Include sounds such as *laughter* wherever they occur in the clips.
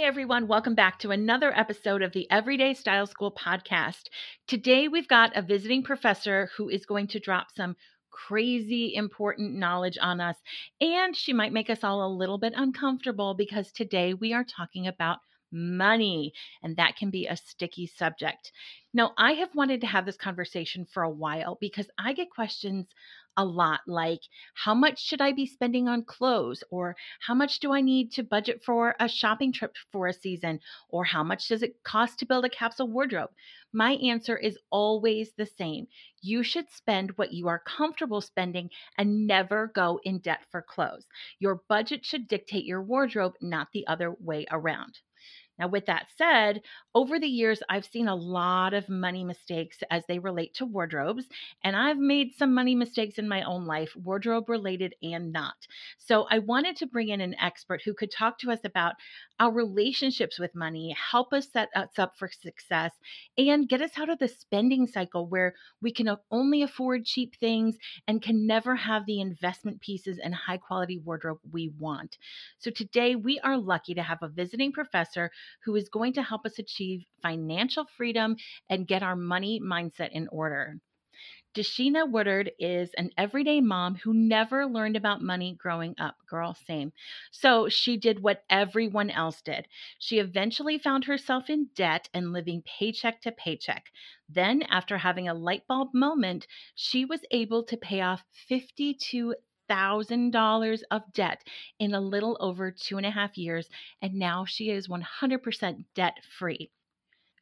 Hey everyone, welcome back to another episode of the Everyday Style School podcast. Today we've got a visiting professor who is going to drop some crazy important knowledge on us, and she might make us all a little bit uncomfortable because today we are talking about money, and that can be a sticky subject. Now, I have wanted to have this conversation for a while because I get questions a lot like how much should I be spending on clothes or how much do I need to budget for a shopping trip for a season or how much does it cost to build a capsule wardrobe? My answer is always the same. You should spend what you are comfortable spending and never go in debt for clothes. Your budget should dictate your wardrobe, not the other way around. Now, with that said, over the years, I've seen a lot of money mistakes as they relate to wardrobes, and I've made some money mistakes in my own life, wardrobe related and not. So, I wanted to bring in an expert who could talk to us about our relationships with money, help us set us up for success, and get us out of the spending cycle where we can only afford cheap things and can never have the investment pieces and high quality wardrobe we want. So, today we are lucky to have a visiting professor who is going to help us achieve financial freedom and get our money mindset in order. DeShena Woodward is an everyday mom who never learned about money growing up. Girl, same. So she did what everyone else did. She eventually found herself in debt and living paycheck to paycheck. Then, after having a light bulb moment, she was able to pay off 52 $1,000 of debt in a little over two and a half years, and now she is 100% debt free.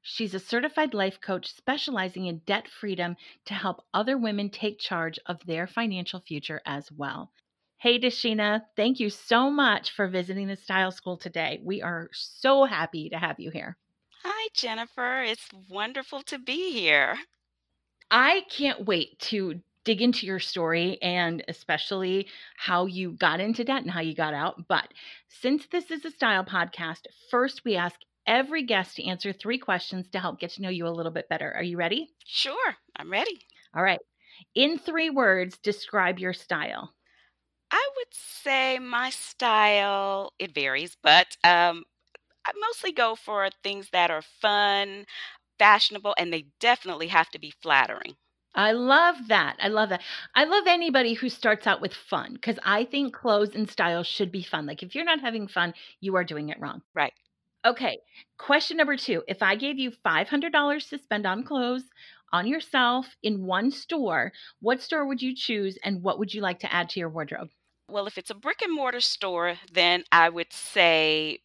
She's a certified life coach specializing in debt freedom to help other women take charge of their financial future as well. Hey, DeShena, thank you so much for visiting the Style School today. We are so happy to have you here. Hi, Jennifer. It's wonderful to be here. I can't wait to dig into your story and especially how you got into debt and how you got out. But since this is a style podcast, first we ask every guest to answer three questions to help get to know you a little bit better. Are you ready? Sure, I'm ready. All right. In three words, describe your style. I would say my style, it varies, but um, I mostly go for things that are fun, fashionable, and they definitely have to be flattering. I love that. I love that. I love anybody who starts out with fun because I think clothes and style should be fun. Like if you're not having fun, you are doing it wrong. Right. Okay. Question number two If I gave you $500 to spend on clothes on yourself in one store, what store would you choose and what would you like to add to your wardrobe? Well, if it's a brick and mortar store, then I would say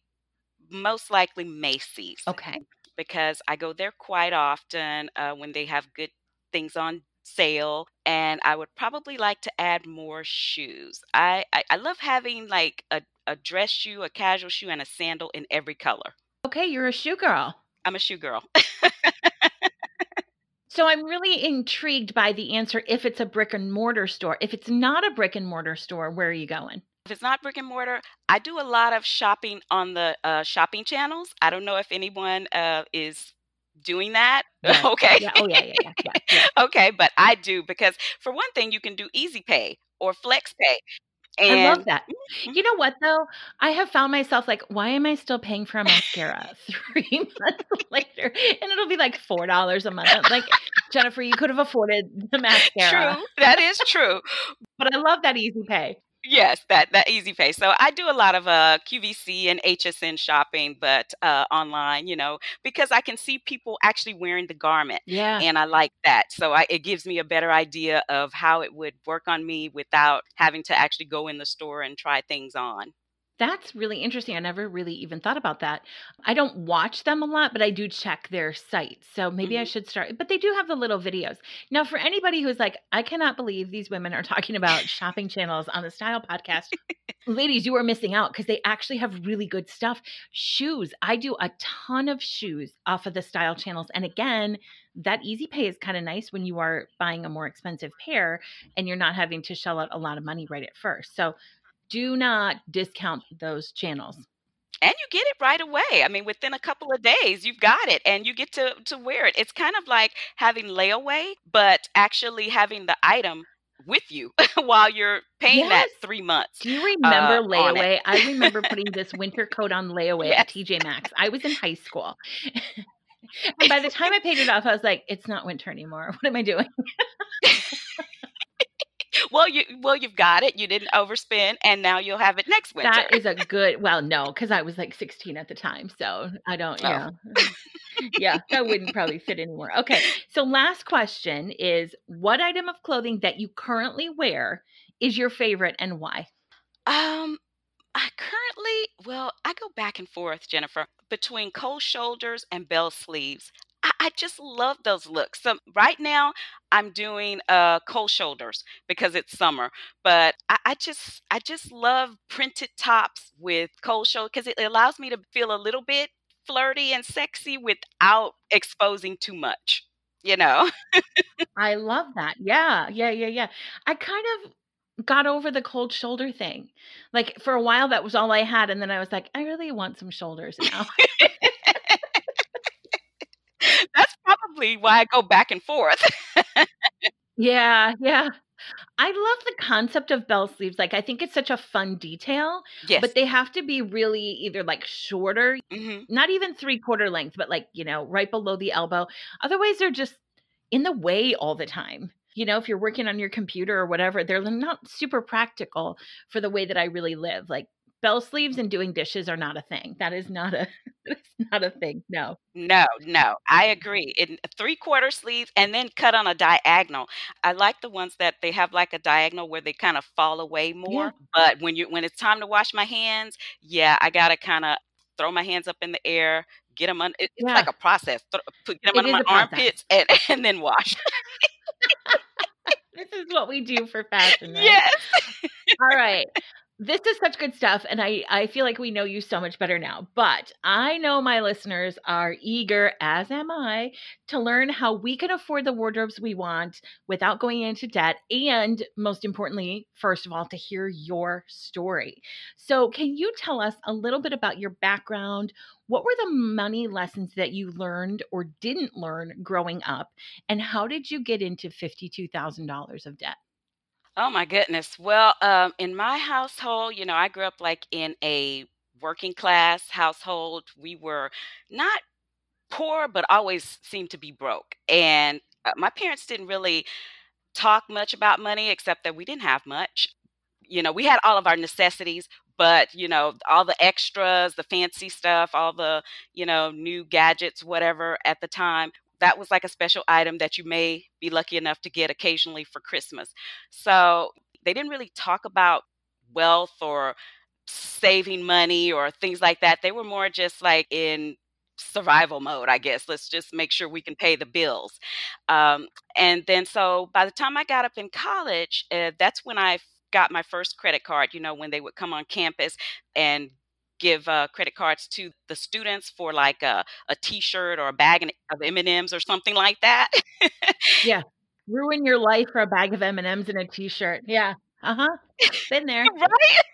most likely Macy's. Okay. Because I go there quite often uh, when they have good things on sale and I would probably like to add more shoes. I, I, I love having like a, a dress shoe, a casual shoe, and a sandal in every color. Okay, you're a shoe girl. I'm a shoe girl. so I'm really intrigued by the answer if it's a brick and mortar store. If it's not a brick and mortar store, where are you going? If it's not brick and mortar, I do a lot of shopping on the uh, shopping channels. I don't know if anyone uh, is doing that. *laughs* Right. okay. Yeah. Oh, yeah, yeah, yeah, yeah, yeah. *laughs* okay, but I do because for one thing, you can do Easy Pay or Flex Pay. And, I love that. Mm-hmm. You know what though? I have found myself like, why am I still paying for a mascara *laughs* three months later? And it'll be like four dollars a month. like Jennifer, you could have afforded the mascara. True, that is true. but I love that easy pay. Yes, that that easy pay. So I do a lot of uh QVC and HSN shopping, but uh online, you know, because I can see people actually wearing the garment. Yeah. And I like that. So I, it gives me a better idea of how it would work on me without having to actually go in the store and try things on. That's really interesting. I never really even thought about that. I don't watch them a lot, but I do check their site. So maybe mm-hmm. I should start. But they do have the little videos. Now, for anybody who's like, I cannot believe these women are talking about shopping channels on the Style podcast, *laughs* ladies, you are missing out because they actually have really good stuff. Shoes. I do a ton of shoes off of the Style channels. And again, that easy pay is kind of nice when you are buying a more expensive pair and you're not having to shell out a lot of money right at first. So do not discount those channels and you get it right away. I mean, within a couple of days, you've got it and you get to, to wear it. It's kind of like having layaway, but actually having the item with you *laughs* while you're paying that three months Do you uh, remember it. layaway? I *laughs* remember putting this winter coat on *laughs* layaway Yes. at TJ Maxx. I was in high school. and by the time I paid it off, I was like, it's not winter anymore. What am I doing? Well, you well you've got it. You didn't overspend, and now you'll have it next winter. That is a good, well, no, because I was like 16 at the time. So I don't, Oh. *laughs* yeah. yeah, that wouldn't probably fit anymore. Okay. So last question is what item of clothing that you currently wear is your favorite and why? Um, I currently, well, I go back and forth, Jennifer, between cold shoulders and bell sleeves. I, just love those looks. So right now, I'm doing uh cold shoulders because it's summer. But I, I just, I just love printed tops with cold shoulder because it allows me to feel a little bit flirty and sexy without exposing too much. You know? I love that. Yeah, yeah, yeah, yeah. I kind of got over the cold shoulder thing. Like for a while, that was all I had. And then I was like, I really want some shoulders now. *laughs* *laughs* That's probably why I go back and forth. yeah, yeah. I love the concept of bell sleeves. Like, I think it's such a fun detail, yes. but they have to be really either like shorter, hmm not even three quarter length, but like, you know, right below the elbow. Otherwise, they're just in the way all the time. You know, if you're working on your computer or whatever, they're not super practical for the way that I really live. Like, bell sleeves and doing dishes are not a thing. That is not a *laughs* it's not a thing. No. No, no, I agree. In three quarter sleeves and then cut on a diagonal. I like the ones that they have like a diagonal where they kind of fall away Yeah. more. But when you when it's time to wash my hands, yeah, I gotta kind of throw my hands up in the air, get them on. It, it's Yeah. like a process. Throw, put get them It under my armpits and *laughs* and then wash. *laughs* This is what we do for fashion, right? yes. All right. This is such good stuff. And I, I feel like we know you so much better now. But I know my listeners are eager, as am I, to learn how we can afford the wardrobes we want without going into debt. And most importantly, first of all, to hear your story. So, can you tell us a little bit about your background? What were the money lessons that you learned or didn't learn growing up? And how did you get into $52,000 of debt? Oh my goodness. Well, um, in my household, you know, I grew up like in a working class household. We were not poor, but always seemed to be broke. And uh, my parents didn't really talk much about money, except that we didn't have much. You know, we had all of our necessities, but, you know, all the extras, the fancy stuff, all the, you know, new gadgets, whatever at the time, that was like a special item that you may be lucky enough to get occasionally for Christmas. So they didn't really talk about wealth or saving money or things like that. They were more just like in survival mode, I guess. Let's just make sure we can pay the bills. Um, and then, so by the time I got up in college, uh, that's when I got my first credit card. You know, when they would come on campus and give uh, credit cards to the students for like a, a t-shirt or a bag of m&ms or something like that Yeah. *laughs* Ruin your life for a bag of M&Ms and a t-shirt. Yeah. Uh-huh. Been *laughs* there. right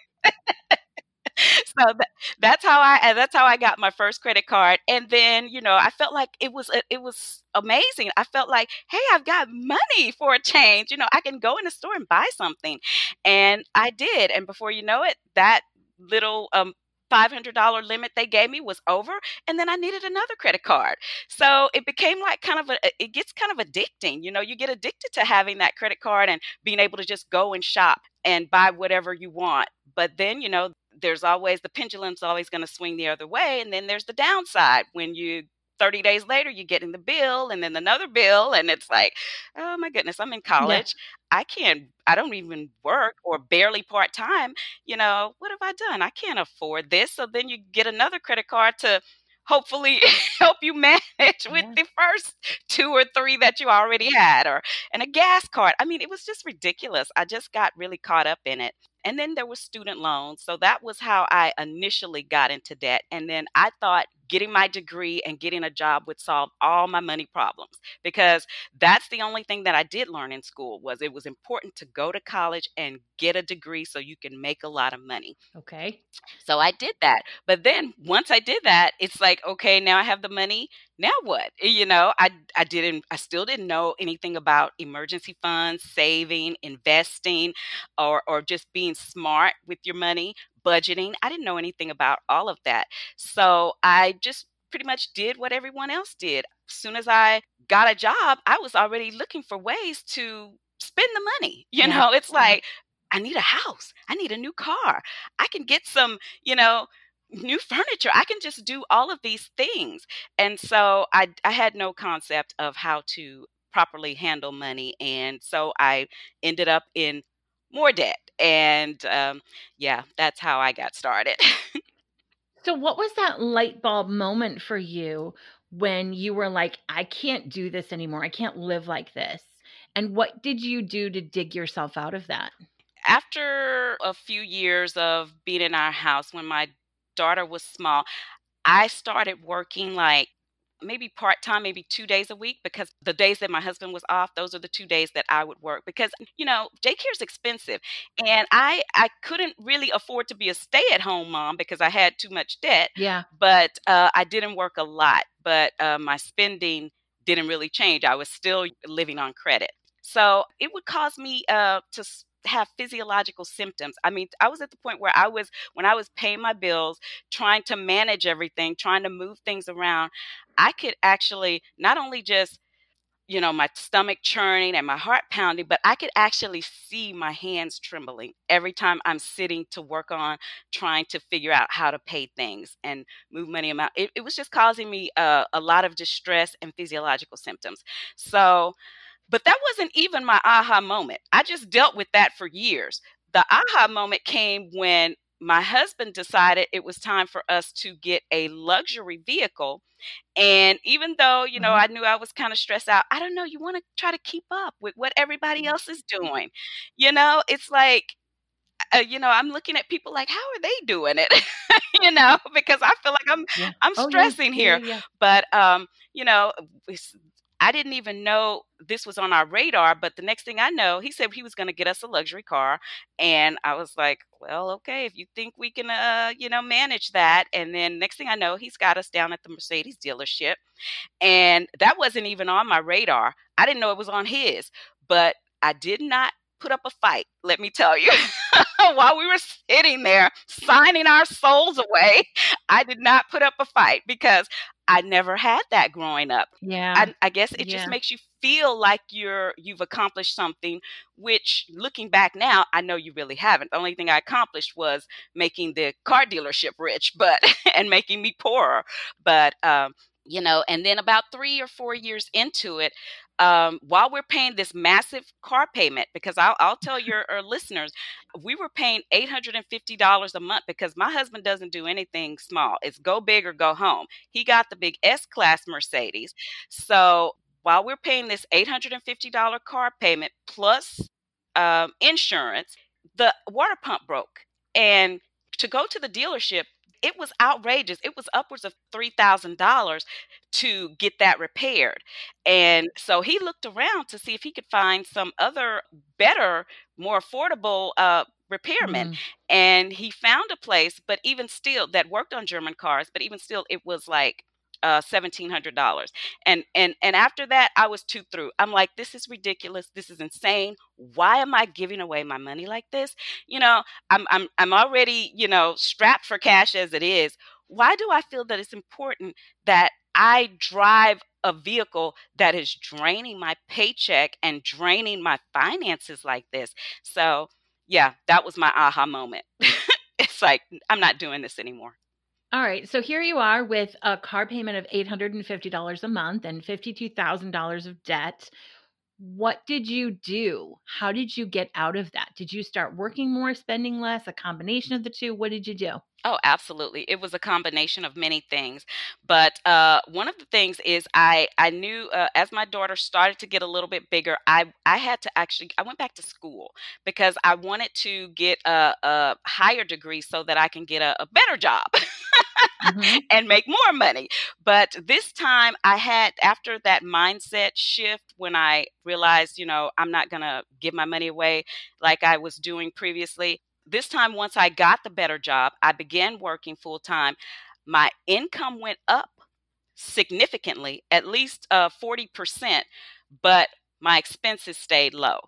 *laughs* so that, that's how I that's how I got my first credit card. And then, you know, I felt like it was it was amazing. I felt like, hey, I've got money for a change. You know, I can go in the store and buy something. And I did. And before you know it, that little um $500 limit they gave me was over and then I needed another credit card. So it became like kind of a it gets kind of addicting. You know, you get addicted to having that credit card and being able to just go and shop and buy whatever you want. But then, you know, there's always the pendulum's always going to swing the other way and then there's the downside when you 30 days later you're getting the bill and then another bill and it's like oh my goodness i'm in Yeah. college. I can't i don't even work or barely part-time. You know what have i done? I can't afford this. So then you get another credit card to hopefully *laughs* help you manage with Yeah. the first two or three that you already had or and a gas card. I mean it was just ridiculous. I just got really caught up in it and then there was student loans so that was how i initially got into debt and then i thought getting my degree and getting a job would solve all my money problems because that's the only thing that i did learn in school was it was important to go to college and get a degree so you can make a lot of money Okay. so I did that. But then once I did that, it's like, okay, now I have the money. Now what? Eh, you know, I I didn't I still didn't know anything about emergency funds, saving, investing, or or just being smart with your money, budgeting. I didn't know anything about all of that. So I just pretty much did what everyone else did. As soon as I got a job, I was already looking for ways to spend the money. *laughs* You yeah. know, it's like I need a house. I need a new car. I can get some, you know, new furniture. I can just do all of these things. And so I, I had no concept of how to properly handle money. And so I ended up in more debt. And um, yeah, that's how I got started. *laughs* so, what was that light bulb moment for you when you were like, I can't do this anymore? I can't live like this. And what did you do to dig yourself out of that? After a few years of being in our house, when my daughter was small, I started working like maybe part time, maybe two days a week, because the days that my husband was off, those are the two days that I would work. Because you know, daycare is expensive, and I I couldn't really afford to be a stay at home mom because I had too much debt. Yeah. But uh, I didn't work a lot, but uh, my spending didn't really change. I was still living on credit, so it would cause me uh, to have physiological symptoms. I mean, I was at the point where I was, when I was paying my bills, trying to manage everything, trying to move things around, I could actually not only just, you know, my stomach churning and my heart pounding, but I could actually see my hands trembling every time I'm sitting to work on trying to figure out how to pay things and move money amount. It, it was just causing me uh, a lot of distress and physiological symptoms. So, but that wasn't even my aha moment. I just dealt with that for years. The aha moment came when my husband decided it was time for us to get a luxury vehicle. And even though, you know, mm-hmm. I knew I was kind of stressed out, I don't know, you want to try to keep up with what everybody else is doing. You know, it's like, uh, you know, I'm looking at people like, how are they doing it? *laughs* you know, because I feel like I'm yeah. I'm oh, stressing yeah. here. Yeah, but um, you know, I didn't even know this was on our radar, but the next thing I know, he said he was going to get us a luxury car, and I was like, "Well, okay, if you think we can, uh, you know, manage that." And then next thing I know, he's got us down at the Mercedes dealership, and that wasn't even on my radar. I didn't know it was on his, but I did not put up a fight, let me tell you. *laughs* While we were sitting there signing our souls away, I did not put up a fight because I never had that growing up. Yeah. I, I guess it yeah. just makes you feel like you're you've accomplished something, which looking back now, I know you really haven't. The only thing I accomplished was making the car dealership rich, but *laughs* and making me poorer. But um, you know, and then about three or four years into it, um, while we're paying this massive car payment, because I'll, I'll tell your listeners, we were paying $850 a month because my husband doesn't do anything small. It's go big or go home. He got the big S Class Mercedes. So while we're paying this $850 car payment plus um, insurance, the water pump broke. And to go to the dealership, it was outrageous. It was upwards of $3,000 to get that repaired. And so he looked around to see if he could find some other better, more affordable uh, repairman. Mm. And he found a place, but even still, that worked on German cars, but even still, it was like uh, $1700 and and and after that i was too through. I'm like this is ridiculous. This is insane. Why am i giving away my money like this? You know i'm i'm i'm already you know strapped for cash as it is. Why do i feel that it's important that i drive a vehicle that is draining my paycheck and draining my finances like this? So yeah that was my aha moment. *laughs* It's like i'm not doing this anymore all right. So here you are with a car payment of $850 a month and $52,000 of debt. What did you do? How did you get out of that? Did you start working more, spending less, a combination of the two? What did you do? Oh, absolutely. It was a combination of many things. But uh, one of the things is I I knew uh, as my daughter started to get a little bit bigger, I I had to actually I went back to school because I wanted to get a, a higher degree so that I can get a, a better job. mm-hmm. *laughs* and make more money. But this time I had, after that mindset shift, when I realized, you know, I'm not going to give my money away like I was doing previously, this time, once I got the better job, I began working full time. My income went up significantly, at least uh, 40%, but my expenses stayed low.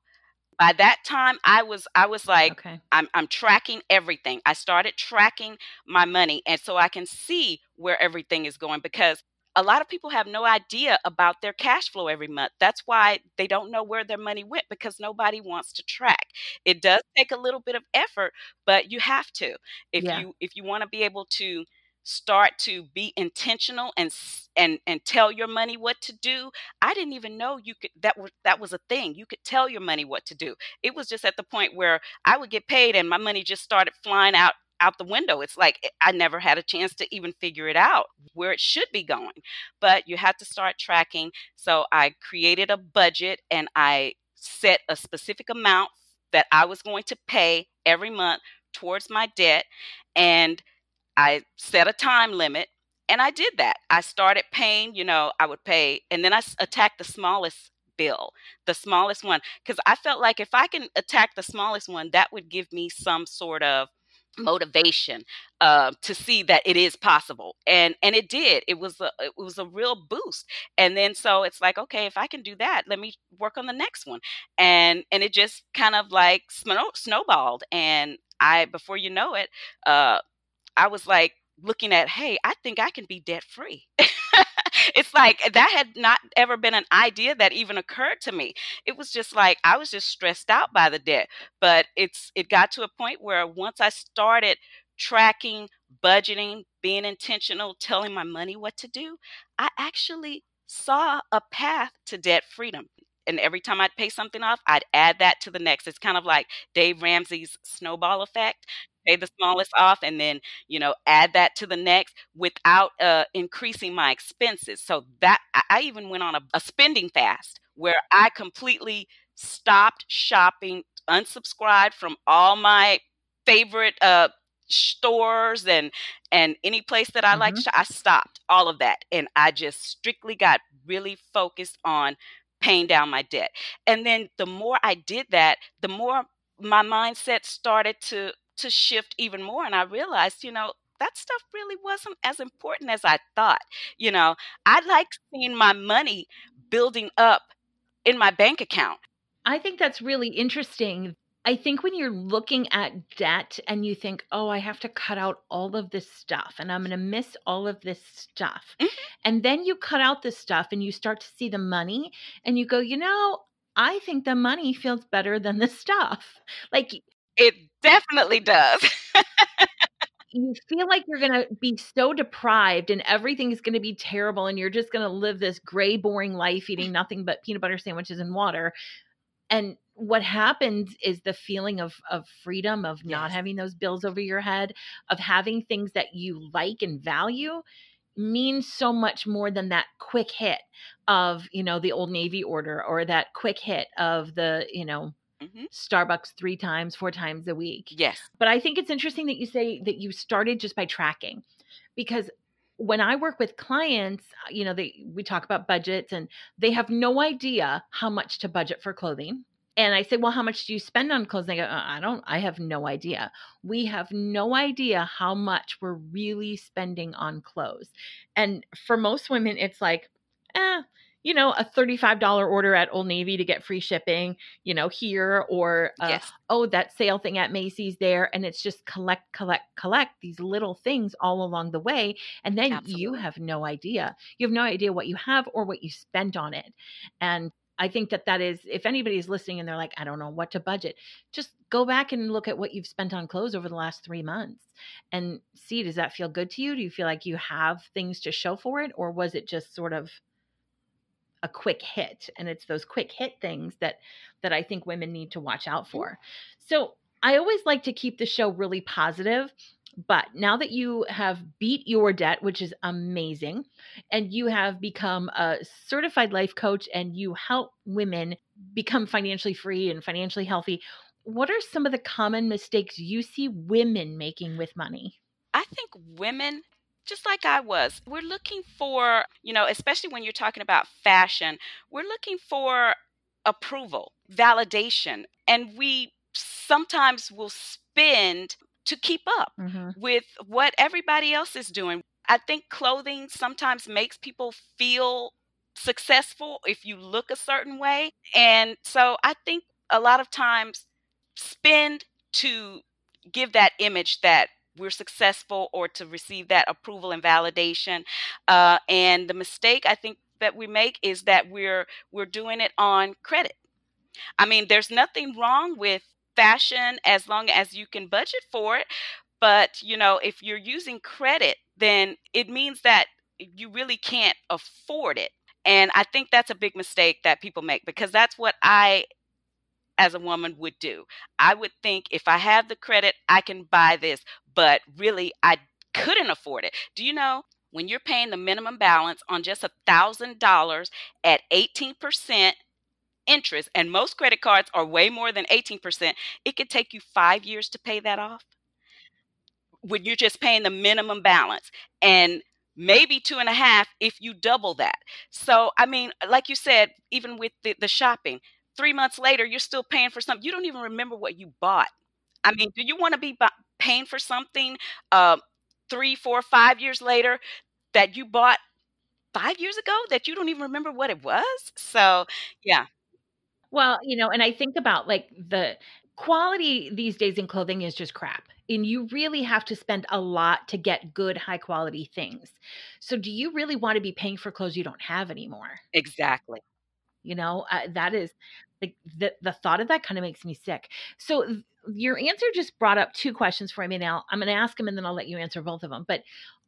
By that time, I was I was like, Okay. I'm I'm tracking everything. I started tracking my money, and so I can see where everything is going because a lot of people have no idea about their cash flow every month. That's why they don't know where their money went because nobody wants to track. It does take a little bit of effort, but you have to. If Yeah. you if you want to be able to start to be intentional and and and tell your money what to do i didn't even know you could that was that was a thing you could tell your money what to do it was just at the point where i would get paid and my money just started flying out out the window it's like eh, i never had a chance to even figure it out where it should be going but you have to start tracking so i created a budget and i set a specific amount that i was going to pay every month towards my debt and I set a time limit and I did that. I started paying, you know, I would pay and then I attacked the smallest bill, the smallest one because I felt like if I can attack the smallest one, that would give me some sort of motivation uh, to see that it is possible and and it did it was a it was a real boost and then so it's like okay if i can do that let me work on the next one and and it just kind of like snow, snowballed and i before you know it uh I was like looking at, hey, I think I can be debt free. *laughs* *laughs* it's like eh, that had not ever been an idea that even occurred to me. It was just like I was just stressed out by the debt. But it's it got to a point where once I started tracking, budgeting, being intentional, telling my money what to do, I actually saw a path to debt freedom. And every time I'd pay something off, I'd add that to the next. It's kind of like Dave Ramsey's snowball effect pay the smallest off and then you know add that to the next without uh, increasing my expenses. So that i even went on a, a spending fast where i completely stopped shopping unsubscribed from all my favorite uh stores and and any place that i like hmm to i stopped all of that and i just strictly got really focused on paying down my debt. And then the more i did that the more my mindset started to to shift even more and i realized you know that stuff really wasn't as important as i thought you know i like seeing my money building up in my bank account I think that's really interesting. I think when you're looking at debt and you think, oh, I have to cut out all of this stuff and I'm going to miss all of this stuff. Mhm. And then you cut out this stuff and you start to see the money and you go, you know, I think the money feels better than the stuff. Like it definitely does. You feel like you're going to be so deprived and everything is going to be terrible and you're just going to live this gray boring life eating *laughs* nothing but peanut butter sandwiches and water. And what happens is the feeling of of freedom of not yes. having those bills over your head of having things that you like and value means so much more than that quick hit of you know the old navy order or that quick hit of the you know hmm starbucks three times four times a week yes but I think it's interesting that you say that you started just by tracking because when I work with clients, uh, you know, they we talk about budgets and they have no idea how much to budget for clothing. And I say, "Well, how much do you spend on clothes?" And they go, "Uh, "I don't I have no idea. We have no idea how much we're really spending on clothes." And for most women, it's like, "Eh, you know, a $35 order at Old Navy to get free shipping, you know, here or uh, yes oh, that sale thing at Macy's there. And it's just collect, collect, collect these little things all along the way. And then you have no idea. You have no idea what you have or what you spent on it. And I think that that is, if anybody's listening and they're like, I don't know what to budget, just go back and look at what you've spent on clothes over the last three months and see, does that feel good to you? Do you feel like you have things to show for it? Or was it just sort of a quick hit and it's those quick hit things that that I think women need to watch out Mhm. for. So, I always like to keep the show really positive, but now that you have beat your debt, which is amazing, and you have become a certified life coach and you help women become financially free and financially healthy, what are some of the common mistakes you see women making with money? I think women, just like I was, we're looking for, you know, especially when you're talking about fashion, we're looking for approval, validation, and we sometimes will spend to keep up Mhm. with what everybody else is doing. I think clothing sometimes makes people feel successful if you look a certain way. And so I think a lot of times spend to give that image that we're successful or to receive that approval and validation. Uh, and the mistake I think that we make is that we're we're doing it on credit. I mean, there's nothing wrong with fashion as long as you can budget for it. But, you know, if you're using credit, then it means that you really can't afford it. And I think that's a big mistake that people make because that's what I as a woman would do. I would think if I have the credit, I can buy this, but really I couldn't afford it. Do you know when you're paying the minimum balance on just a $1,000 at 18% interest, and most credit cards are way more than 18%, it could take you five years to pay that off when you're just paying the minimum balance. And maybe two and a half if you double that. So, I mean, like you said, even with the, the shopping, three months later, you're still paying for something. You don't even remember what you bought. I mean, do you want to be paying for something uh, three, four, five years later that you bought five years ago that you don't even remember what it was? So, yeah. Well, you know, and I think about like the quality these days in clothing is just crap. And you really have to spend a lot to get good, high quality things. So, do you really want to be paying for clothes you don't have anymore? Exactly. You know, uh, that is like the the thought of that kind of makes me sick. So your answer just brought up two questions for me now. I'm going to ask them and then I'll let you answer both of them. But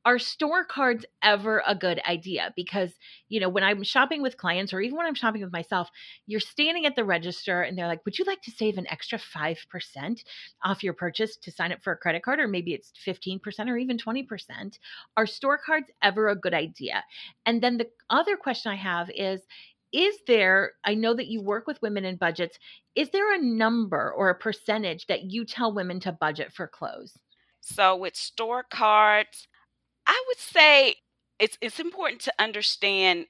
are store cards ever a good idea? Because, you know, when I'm shopping with clients or even when I'm shopping with myself, you're standing at the register and they're like, Would you like to save an extra 5% off your purchase to sign up for a credit card? Or maybe it's 15% or even 20%. Are store cards ever a good idea? And then the other question I have is, is there i know that you work with women in budgets is there a number or a percentage that you tell women to budget for clothes? So with store cards i would say it's it's important to understand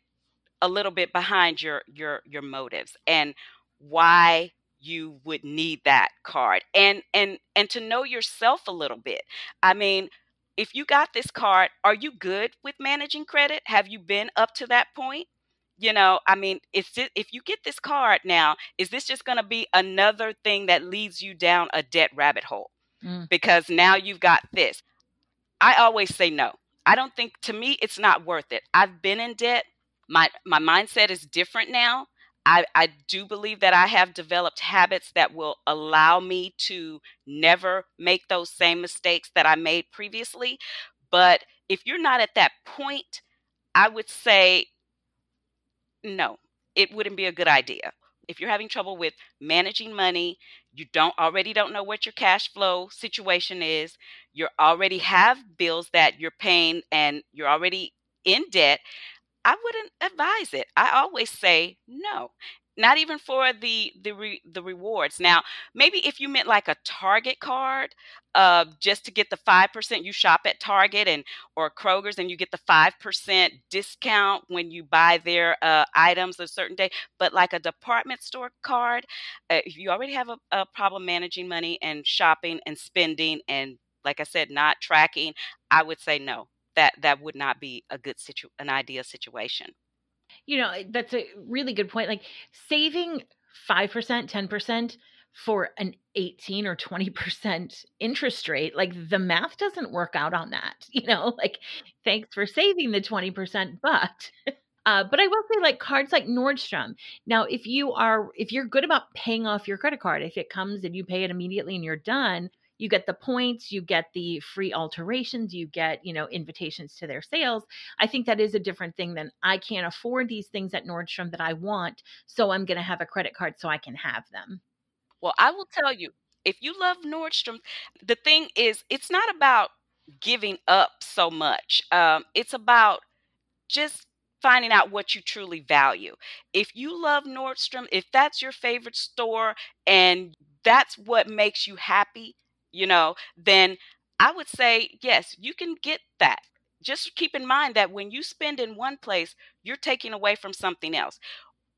a little bit behind your your your motives and mm-hmm. why you would need that card and and and to know yourself a little bit. I mean if you got this card are you good with managing credit? Have you been up to that point you know i mean if if you get this card now is this just going to be another thing that leads you down a debt rabbit hole? Mm. because now you've got this. I always say no. I don't think to me it's not worth it. I've been in debt. My my mindset is different now. I, I do believe that I have developed habits that will allow me to never make those same mistakes that I made previously. But if you're not at that point, I would say no, it wouldn't be a good idea. If you're having trouble with managing money, you don't already don't know what your cash flow situation is, you already have bills that you're paying and you're already in debt, I wouldn't advise it. I always say no not even for the the re, the rewards. Now, maybe if you meant like a Target card, uh, just to get the five percent, you shop at Target and or Kroger's, and you get the five percent discount when you buy their uh, items a certain day. But like a department store card, uh, if you already have a, a problem managing money and shopping and spending, and like I said, not tracking, I would say no. That that would not be a good situ an ideal situation. You know, that's a really good point. Like saving 5%, 10% for an 18 or 20% interest rate, like the math doesn't work out on that. *laughs* You know, like thanks for saving the 20%, but *laughs* Uh, but I will say, like cards like Nordstrom. Now, if you are, if you're good about paying off your credit card, if it comes and you pay it immediately and you're done, you get the points, you get the free alterations, you get, you know, invitations to their sales. I think that is a different thing than I can't afford these things at Nordstrom that I want, so I'm going to have a credit card so I can have them. Well, I will tell you, if you love Nordstrom, the thing is, it's not about giving up so much. Um, it's about just finding out what you truly value. If you love Nordstrom, if that's your favorite store and that's what makes you happy, you know, then I would say, yes, you can get that. Just keep in mind that when you spend in one place, you're taking away from something else.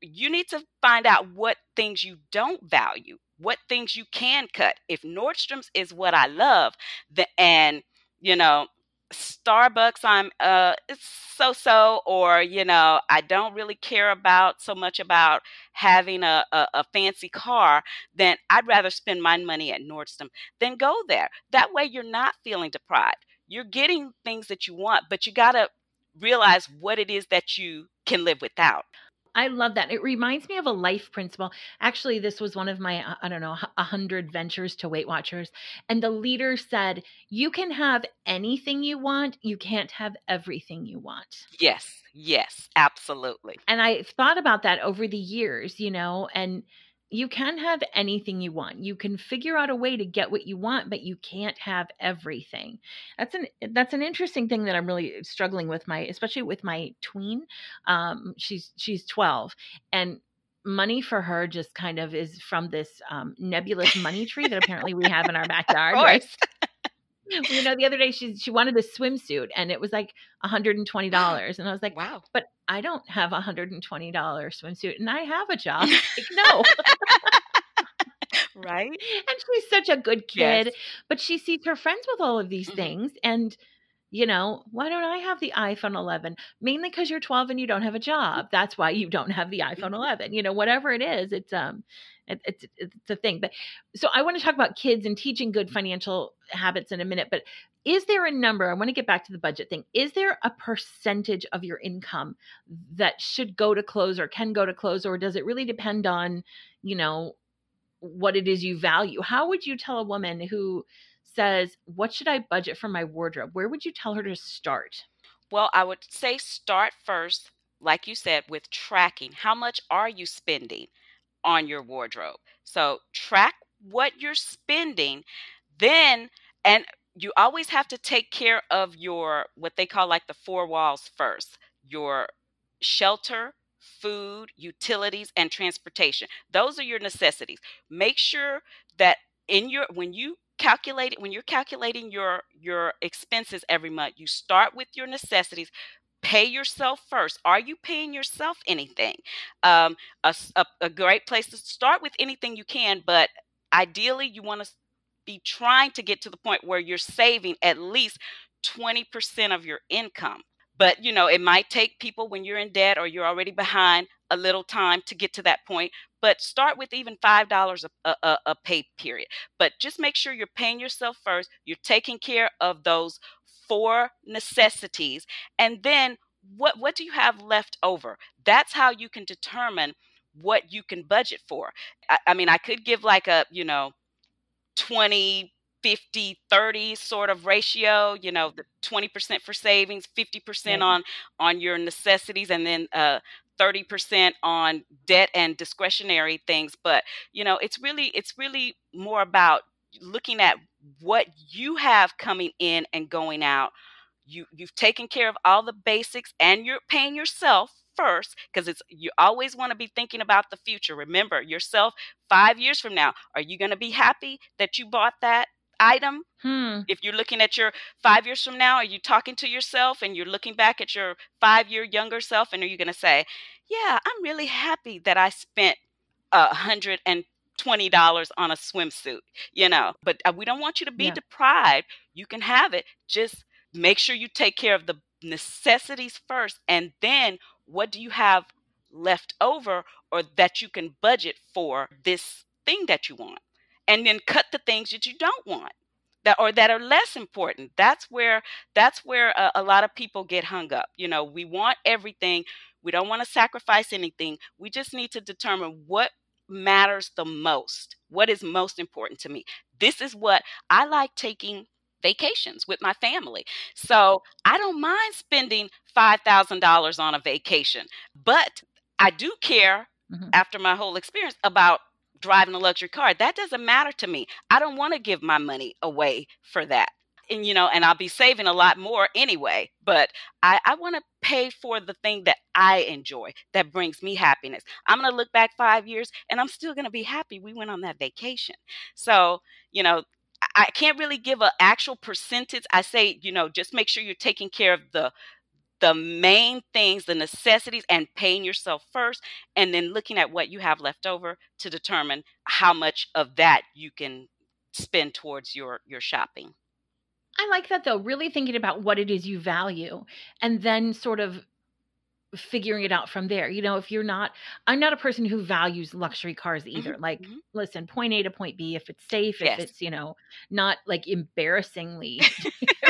You need to find mm. out what things you don't value, what things you can cut. If Nordstrom's is what I love, the, and, you know, Starbucks, I'm uh, it's so so, or you know, I don't really care about so much about having a, a, a fancy car. Then I'd rather spend my money at Nordstrom than go there. That way, you're not feeling deprived. You're getting things that you want, but you gotta realize what it is that you can live without. I love that. It reminds me of a life principle. Actually, this was one of my, uh, I don't know, a hundred ventures to Weight Watchers. And the leader said, You can have anything you want, you can't have everything you want. Yes, yes, absolutely. And I thought about that over the years, you know, and you can have anything you want. You can figure out a way to get what you want, but you can't have everything. That's an that's an interesting thing that I'm really struggling with my especially with my tween. Um she's she's 12 and money for her just kind of is from this um, nebulous money tree that apparently we have in our *laughs* backyard. Right? You know, the other day she she wanted this swimsuit and it was like *gasps* $120. And I was like, wow. But I don't have a $120 swimsuit and I have a *laughs* job. like, no. right. *laughs* And she's such a good kid. Yes. But she sees her friends with all of these mm-hmm. things. And you know, why don't I have the iPhone 11? Mainly because you're 12 and you don't have a mm-hmm. job. That's why you don't have the iPhone mm-hmm. 11. You know, whatever it is, it's um, it, it's it's a thing. But so I want to talk about kids and teaching good mm-hmm. financial habits in a minute. But is there a number? I want to get back to the budget thing. Is there a percentage of your income that should go to clothes or can go to clothes, or does it really depend on, you know, what it is you value? How would you tell a woman who says, What should I budget for my wardrobe? Where would you tell her to start? Well, I would say start first, like you said, with tracking. How much are you spending? on your wardrobe. So track what you're spending, then, and you always have to take care of your what they call like the four walls first your shelter, food, utilities, and transportation. Those are your necessities. Make sure that in your when you calculate when you're calculating your your expenses every month you start with your necessities pay yourself first. Are you paying yourself anything? Um, a, a, a great place to start with anything you can, but ideally, you want to be trying to get to the point where you're saving at least 20% of your income. But you know, it might take people when you're in debt or you're already behind a little time to get to that point. But start with even five dollars a, a, pay period. But just make sure you're paying yourself first. You're taking care of those four necessities and then what what do you have left over that's how you can determine what you can budget for I, I, mean i could give like a you know 20 50 30 sort of ratio you know the 20% for savings 50% on on your necessities and then uh 30% on debt and discretionary things. But you know it's really it's really more about looking at what you have coming in and going out. You you've taken care of all the basics and you're paying yourself first because it's you always want to be thinking about the future. Remember yourself 5 years from now are you going to be happy that you bought that item hmm. if you're looking at your 5 years from now are you talking to yourself and you're looking back at your 5 year younger self and are you going to say yeah i'm really happy that i spent a hundred and twenty dollars on a swimsuit, you know. But uh, we don't want you to be yeah. deprived. You can have it. Just make sure you take care of the necessities first, and then what do you have left over or that you can budget for this thing that you want, and then cut the things that you don't want. That, or that are less important that's where that's where a, a lot of people get hung up you know we want everything we don't want to sacrifice anything we just need to determine what matters the most? What is most important to me? This is what I like taking vacations with my family. So I don't mind spending $5,000 on a vacation, but I do care mm-hmm. after my whole experience about driving a luxury car. That doesn't matter to me. I don't want to give my money away for that and you know, and I'll be saving a lot more anyway. But I, I want to pay for the thing that I enjoy that brings me happiness. I'm gonna look back five years and I'm still gonna be happy we went on that vacation. So, you know, I can't really give an actual percentage. I say, you know, just make sure you're taking care of the the main things, the necessities, and paying yourself first, and then looking at what you have left over to determine how much of that you can spend towards your your shopping. I like that though, really thinking about what it is you value and then sort of figuring it out from there. You know, if you're not I'm not a person who values luxury cars Mhm, either. Like, mhm. listen, point A to point B, if it's safe, if Yes. it's, you know, not like embarrassingly *laughs* *laughs*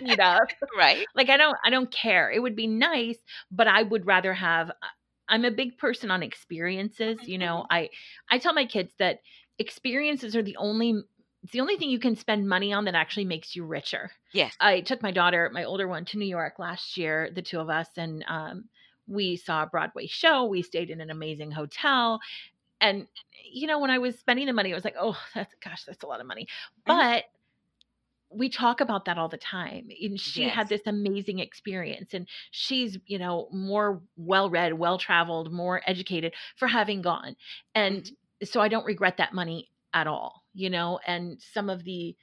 beat up. *laughs* Right. Like I don't I don't care. It would be nice, but I would rather have I- I'm a big person on experiences, you know. mhm. I I tell my kids that experiences are the only it's the only thing you can spend money on that actually makes you richer. Yes. I took my daughter, my older one, to New York last year, the two of us, and um, we saw a Broadway show. We stayed in an amazing hotel. And, you know, when I was spending the money, I was like, oh, that's, gosh, that's a lot of money. Mhm. But we talk about that all the time. And she had this amazing experience. And she's, you know, more well read, well traveled, more educated for having gone. And Mhm. so I don't regret that money at all, you know, and some of the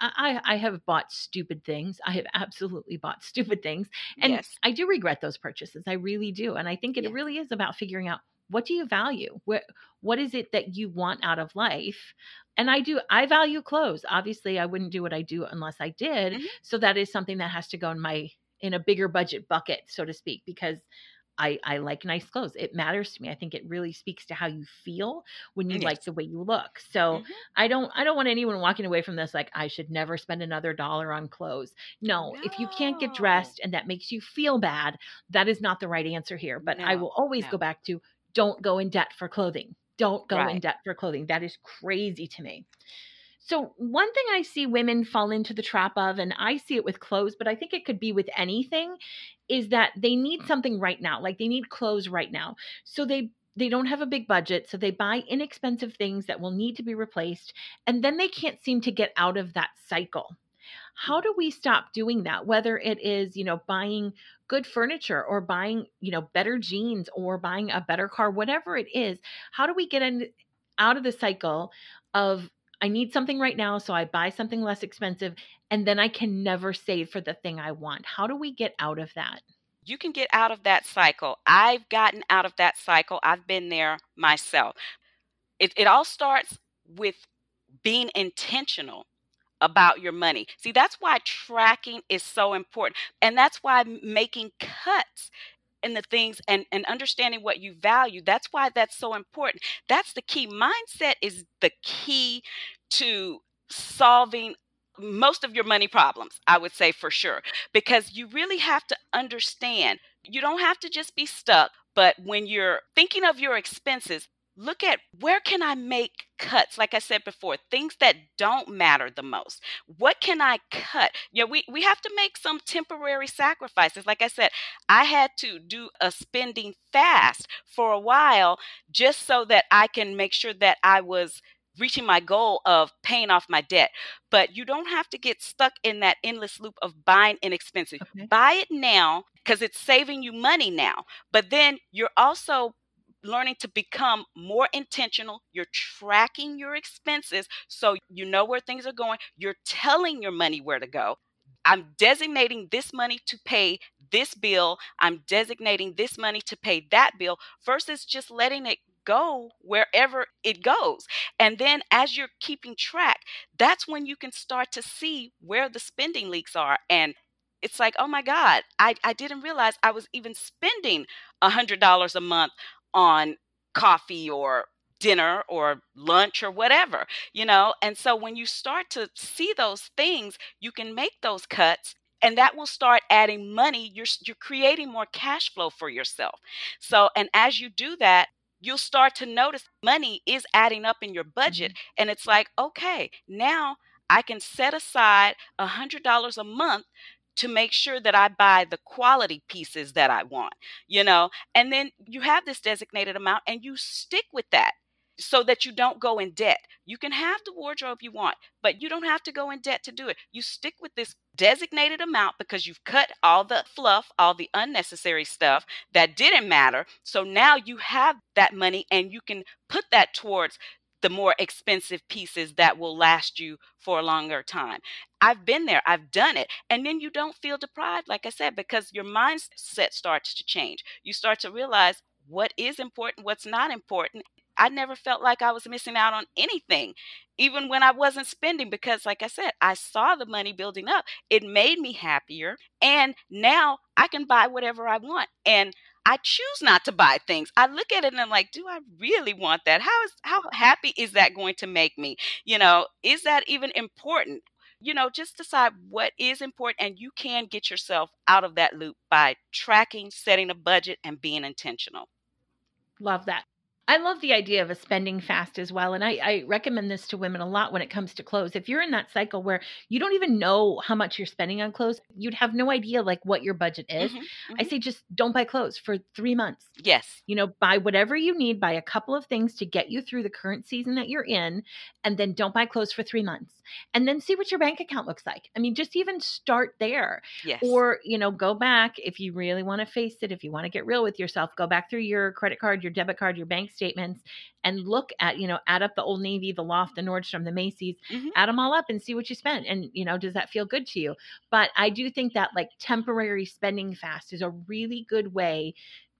I I I have bought stupid things. I have absolutely bought *laughs* stupid things. And Yes. I do regret those purchases. I really do. And I think it Yes. really is about figuring out what do you value? What what is it that you want out of life? And I do I value clothes. Obviously, I wouldn't do what I do unless I did. Mhm. So that is something that has to go in my in a bigger budget bucket, so to speak, because I, I like nice clothes. It matters to me. I think it really speaks to how you feel when you like the way you look. So Mhm. I don't I don't want anyone walking away from this like I should never spend another dollar on clothes. No, if you can't get dressed and that makes you feel bad, that is not the right answer here. But I will always no. go back to don't go in debt for clothing. Don't go in debt for clothing. That is crazy to me. So, one thing I see women fall into the trap of, and I see it with clothes, but I think it could be with anything, is that they need something right now. Like they need clothes right now. So they they don't have a big budget, so they buy inexpensive things that will need to be replaced, and then they can't seem to get out of that cycle. How do we stop doing that? Whether it is, you know, buying good furniture or buying, you know, better jeans or buying a better car, whatever it is, how do we get in out of the cycle of I need something right now, so I buy something less expensive, and then I can never save for the thing I want. How do we get out of that? You can get out of that cycle. I've gotten out of that cycle. I've been there myself. It, it all starts with being intentional about your money. See, that's why tracking is so important. And that's why making cuts in the things and, and understanding what you value, that's why that's so important. That's the key. Mindset is the key to solving most of your money problems, I would say for sure, because you really have to understand. You don't have to just be stuck, but when you're thinking of your expenses, look at where can I make cuts? Like I said before, things that don't matter the most. What can I cut? Yeah, we, we have to make some temporary sacrifices. Like I said, I had to do a spending fast for a while just so that I can make sure that I was reaching my goal of paying off my debt. But you don't have to get stuck in that endless loop of buying inexpensive. Okay. Buy it now because it's saving you money now. But then you're also learning to become more intentional. You're tracking your expenses so you know where things are going. You're telling your money where to go. I'm designating this money to pay this bill. I'm designating this money to pay that bill versus just letting it go wherever it goes. And then as you're keeping track, that's when you can start to see where the spending leaks are. And it's like, oh my God, I, I didn't realize I was even spending $100 a month on coffee or dinner or lunch or whatever, you know? And so when you start to see those things, you can make those cuts and that will start adding money. You're, you're creating more cash flow for yourself. So, and as you do that, you'll start to notice money is adding up in your budget. Mm-hmm. And it's like, okay, now I can set aside a $100 a month to make sure that I buy the quality pieces that I want, you know? And then you have this designated amount and you stick with that so that you don't go in debt. You can have the wardrobe you want, but you don't have to go in debt to do it. You stick with this designated amount because you've cut all the fluff, all the unnecessary stuff that didn't matter. So now you have that money and you can put that towards the more expensive pieces that will last you for a longer time. I've been there, I've done it. And then you don't feel deprived, like I said, because your mindset starts to change. You start to realize what is important, what's not important. I never felt like I was missing out on anything, even when I wasn't spending, because, like I said, I saw the money building up. It made me happier. And now I can buy whatever I want. And I choose not to buy things. I look at it and I'm like, do I really want that? How is how happy is that going to make me? You know, is that even important? You know, just decide what is important and you can get yourself out of that loop by tracking, setting a budget and being intentional. Love that. I love the idea of a spending fast as well. And I, I, recommend this to women a lot when it comes to clothes. If you're in that cycle where you don't even know how much you're spending on clothes, you'd have no idea like what your budget is. Mm-hmm, mm-hmm. I say just don't buy clothes for three months. Yes. You know, buy whatever you need, buy a couple of things to get you through the current season that you're in, and then don't buy clothes for three months. And then see what your bank account looks like. I mean, just even start there. Yes. Or, you know, go back if you really want to face it, if you want to get real with yourself, go back through your credit card, your debit card, your bank statements and look at, you know, add up the Old Navy, the Loft, the Nordstrom, the Macy's, mm-hmm. add them all up and see what you spent. And, you know, does that feel good to you? But I do think that like temporary spending fast is a really good way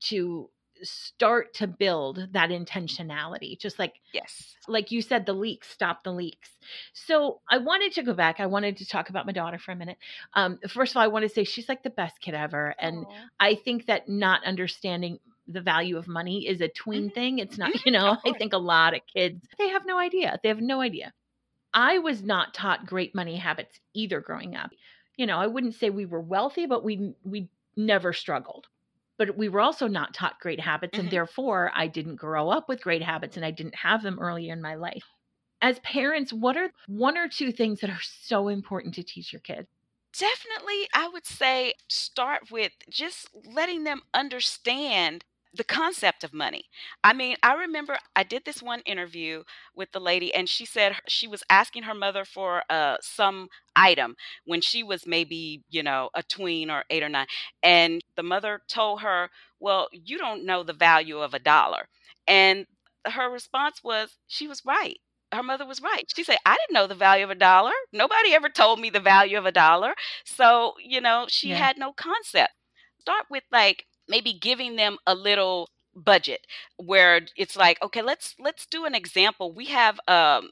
to start to build that intentionality just like yes like you said the leaks stop the leaks so i wanted to go back i wanted to talk about my daughter for a minute um first of all i want to say she's like the best kid ever and Aww. i think that not understanding the value of money is a tween mm-hmm. thing. It's not, mm-hmm. you know, *laughs* I think a lot of kids, they have no idea. They have no idea. I was not taught great money habits either growing up. You know, I wouldn't say we were wealthy, but we we never struggled. But we were also not taught great habits mm-hmm. and therefore I didn't grow up with great habits and I didn't have them early in my life. As parents, what are one or two things that are so important to teach your kids? Definitely, I would say start with just letting them understand the concept of money. I mean, I remember I did this one interview with the lady, and she said she was asking her mother for uh, some item when she was maybe, you know, a tween or eight or nine. And the mother told her, Well, you don't know the value of a dollar. And her response was, She was right. Her mother was right. She said, I didn't know the value of a dollar. Nobody ever told me the value of a dollar. So, you know, she yeah. had no concept. Start with like, maybe giving them a little budget where it's like okay let's let's do an example we have um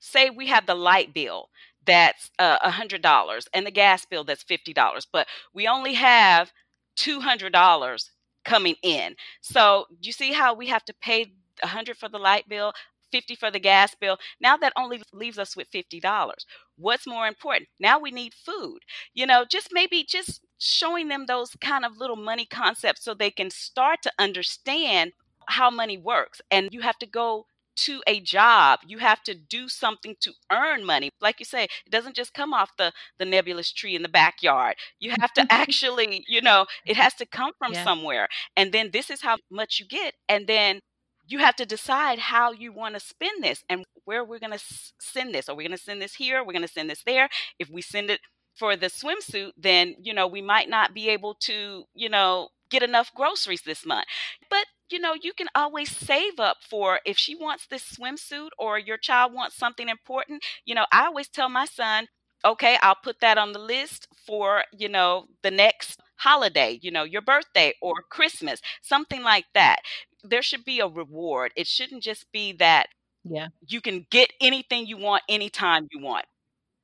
say we have the light bill that's uh, a hundred dollars and the gas bill that's fifty dollars but we only have two hundred dollars coming in so you see how we have to pay a hundred for the light bill 50 for the gas bill. Now that only leaves us with $50. What's more important? Now we need food. You know, just maybe just showing them those kind of little money concepts so they can start to understand how money works. And you have to go to a job you have to do something to earn money like you say it doesn't just come off the the nebulous tree in the backyard you have to *laughs* actually you know it has to come from yeah. somewhere and then this is how much you get and then you have to decide how you want to spend this and where we're going to send this. Are we going to send this here? We're going to send this there. If we send it for the swimsuit, then, you know, we might not be able to, you know, get enough groceries this month. But, you know, you can always save up for if she wants this swimsuit or your child wants something important. You know, I always tell my son, okay, I'll put that on the list for, you know, the next holiday, you know, your birthday or Christmas, something like that there should be a reward. It shouldn't just be that yeah you can get anything you want anytime you want.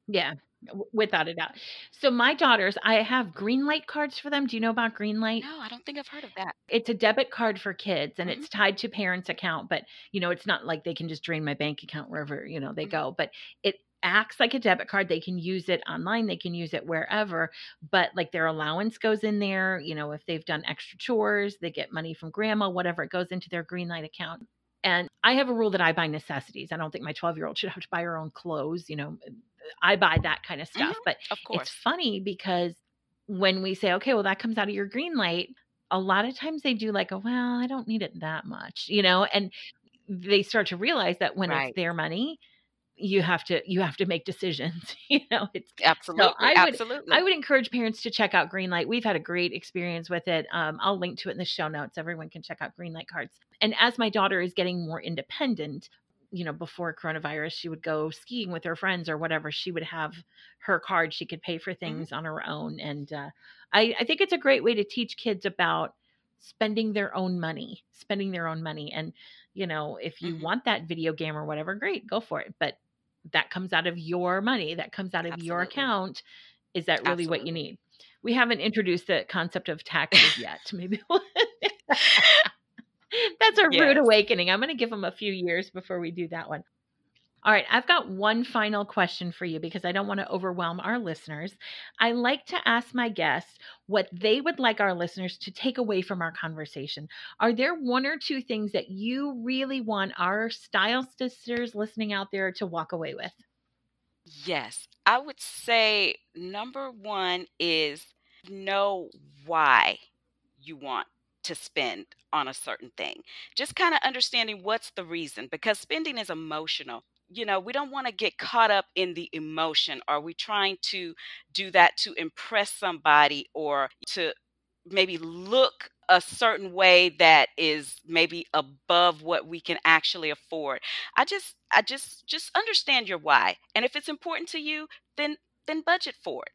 Yeah, without a doubt. So my daughters, I have Greenlight cards for them. Do you know about Greenlight? No, I don't think I've heard of that. It's a debit card for kids and mm-hmm. it's tied to parents' account, but you know, it's not like they can just drain my bank account wherever, you know, they mm-hmm. go, but it acts like a debit card. They can use it online, they can use it wherever, but like their allowance goes in there. You know, if they've done extra chores, they get money from grandma, whatever, it goes into their Greenlight account. And I have a rule that I buy necessities. I don't think my 12 year old should have to buy her own clothes. You know, I buy that kind of stuff. Mm-hmm, but of course. it's funny because when we say, okay, well, that comes out of your Greenlight, a lot of times they do like, oh, well, I don't need it that much, you know, and they start to realize that when right. it's their money, you have to you have to make decisions *laughs* you know it's absolutely so I would, absolutely i would encourage parents to check out greenlight we've had a great experience with it um, i'll link to it in the show notes everyone can check out greenlight cards and as my daughter is getting more independent you know before coronavirus she would go skiing with her friends or whatever she would have her card she could pay for mm-hmm. things mm-hmm. on her own and uh, I, I think it's a great way to teach kids about spending their own money spending their own money and you know, if you Mhm. want that video game or whatever, great, go for it. But that comes out of your money, that comes out of your account. Is that really what you need? We haven't introduced the concept of taxes yet. Maybe *laughs* we'll *laughs* *laughs* *laughs* That's a rude awakening. I'm going to give them a few years before we do that one. All right, I've got one final question for you because I don't want to overwhelm our listeners. I like to ask my guests what they would like our listeners to take away from our conversation. Are there one or two things that you really want our style sisters listening out there to walk away with? Yes. I would say number one is know why you want to spend on a certain thing. Just kind of understanding what's the reason because spending is emotional. You know, we don't want to get caught up in the emotion. Are we trying to do that to impress somebody or to maybe look a certain way that is maybe above what we can actually afford. I just I just just understand your why. And if it's important to you, then then budget for it.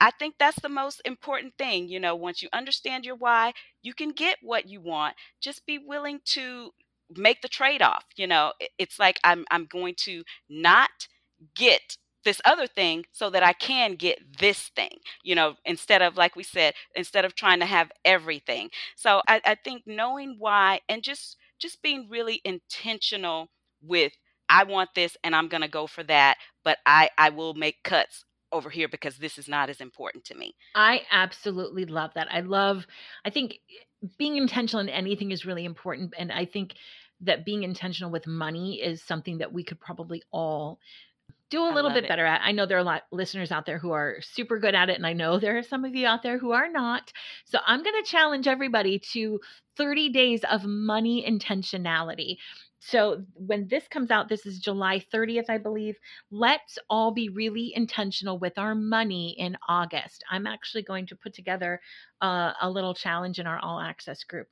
I think that's the most important thing, you know, once you understand your why, you can get what you want. Just be willing to make the trade-off, you know. It's like I'm I'm going to not get this other thing so that I can get this thing, you know, instead of like we said, instead of trying to have everything. So I, I think knowing why and just just being really intentional with I want this and I'm gonna go for that, but I, I will make cuts over here because this is not as important to me. I absolutely love that. I love, I think eh, being intentional in anything is really important. And I think that being intentional with money is something that we could probably all do a little bit it. better at. I know there are a lot listeners out there who are super good at it, and I know there are some of you out there who are not. So I'm going to challenge everybody to 30 days of money intentionality. So when this comes out, this is July 30th, I believe. Let's all be really intentional with our money in August. I'm actually going to put together uh, a little challenge in our all access group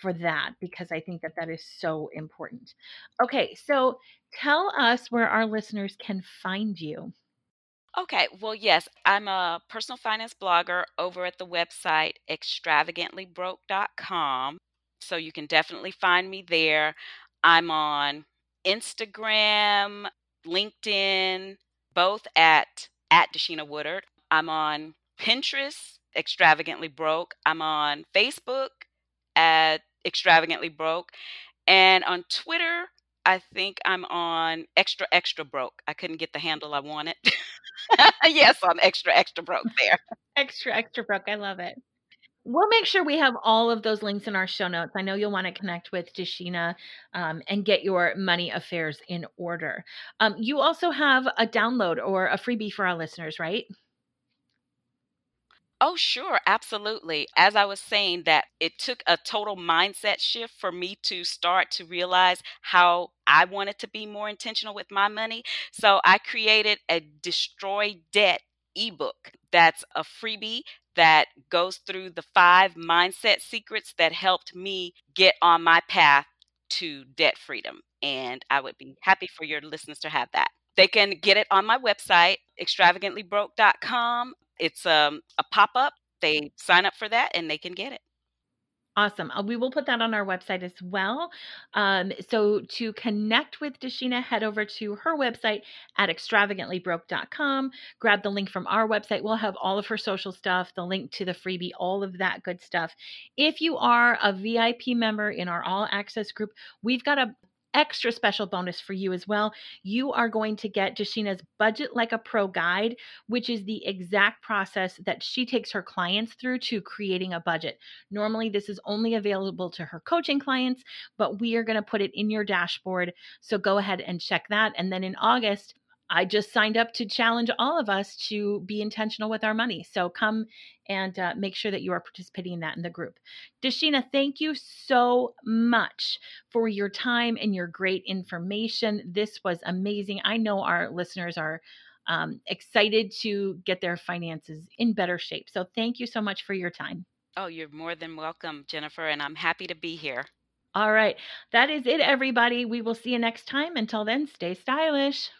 for that because I think that that is so important. Okay, so tell us where our listeners can find you. Okay, well, yes, I'm a personal finance blogger over at the website extravagantlybroke.com. So you can definitely find me there. I'm on Instagram, LinkedIn, both at at DeShena Woodward. I'm on Pinterest, Extravagantly Broke. I'm on Facebook at Extravagantly Broke. And on Twitter, I think I'm on Extra Extra Broke. I couldn't get the handle I wanted. *laughs* yes, I'm extra extra broke there. Extra, extra broke. I love it. We'll make sure we have all of those links in our show notes. I know you'll want to connect with DeShena um, and get your money affairs in order. Um, you also have a download or a freebie for our listeners, right? Oh, sure, absolutely. As I was saying, that it took a total mindset shift for me to start to realize how I wanted to be more intentional with my money. So I created a Destroy Debt ebook that's a freebie that goes through the five mindset secrets that helped me get on my path to debt freedom. And I would be happy for your listeners to have that. They can get it on my website, extravagantlybroke.com. It's um, a pop up. They sign up for that and they can get it. Awesome. Uh, we will put that on our website as well. Um, so to connect with DeShena, head over to her website at extravagantlybroke.com. Grab the link from our website. We'll have all of her social stuff, the link to the freebie, all of that good stuff. If you are a VIP member in our all access group, we've got a extra special bonus for you as well. You are going to get DeShena's Budget Like a Pro guide, which is the exact process that she takes her clients through to creating a budget. Normally, this is only available to her coaching clients, but we are going to put it in your dashboard. So go ahead and check that. And then in August, I just signed up to challenge all of us to be intentional with our money. So come and uh, make sure that you are participating in that in the group. DeShena, thank you so much for your time and your great information. This was amazing. I know our listeners are um, excited to get their finances in better shape. So thank you so much for your time. Oh, you're more than welcome, Jennifer, and I'm happy to be here. All right. That is it, everybody. We will see you next time. Until then, stay stylish.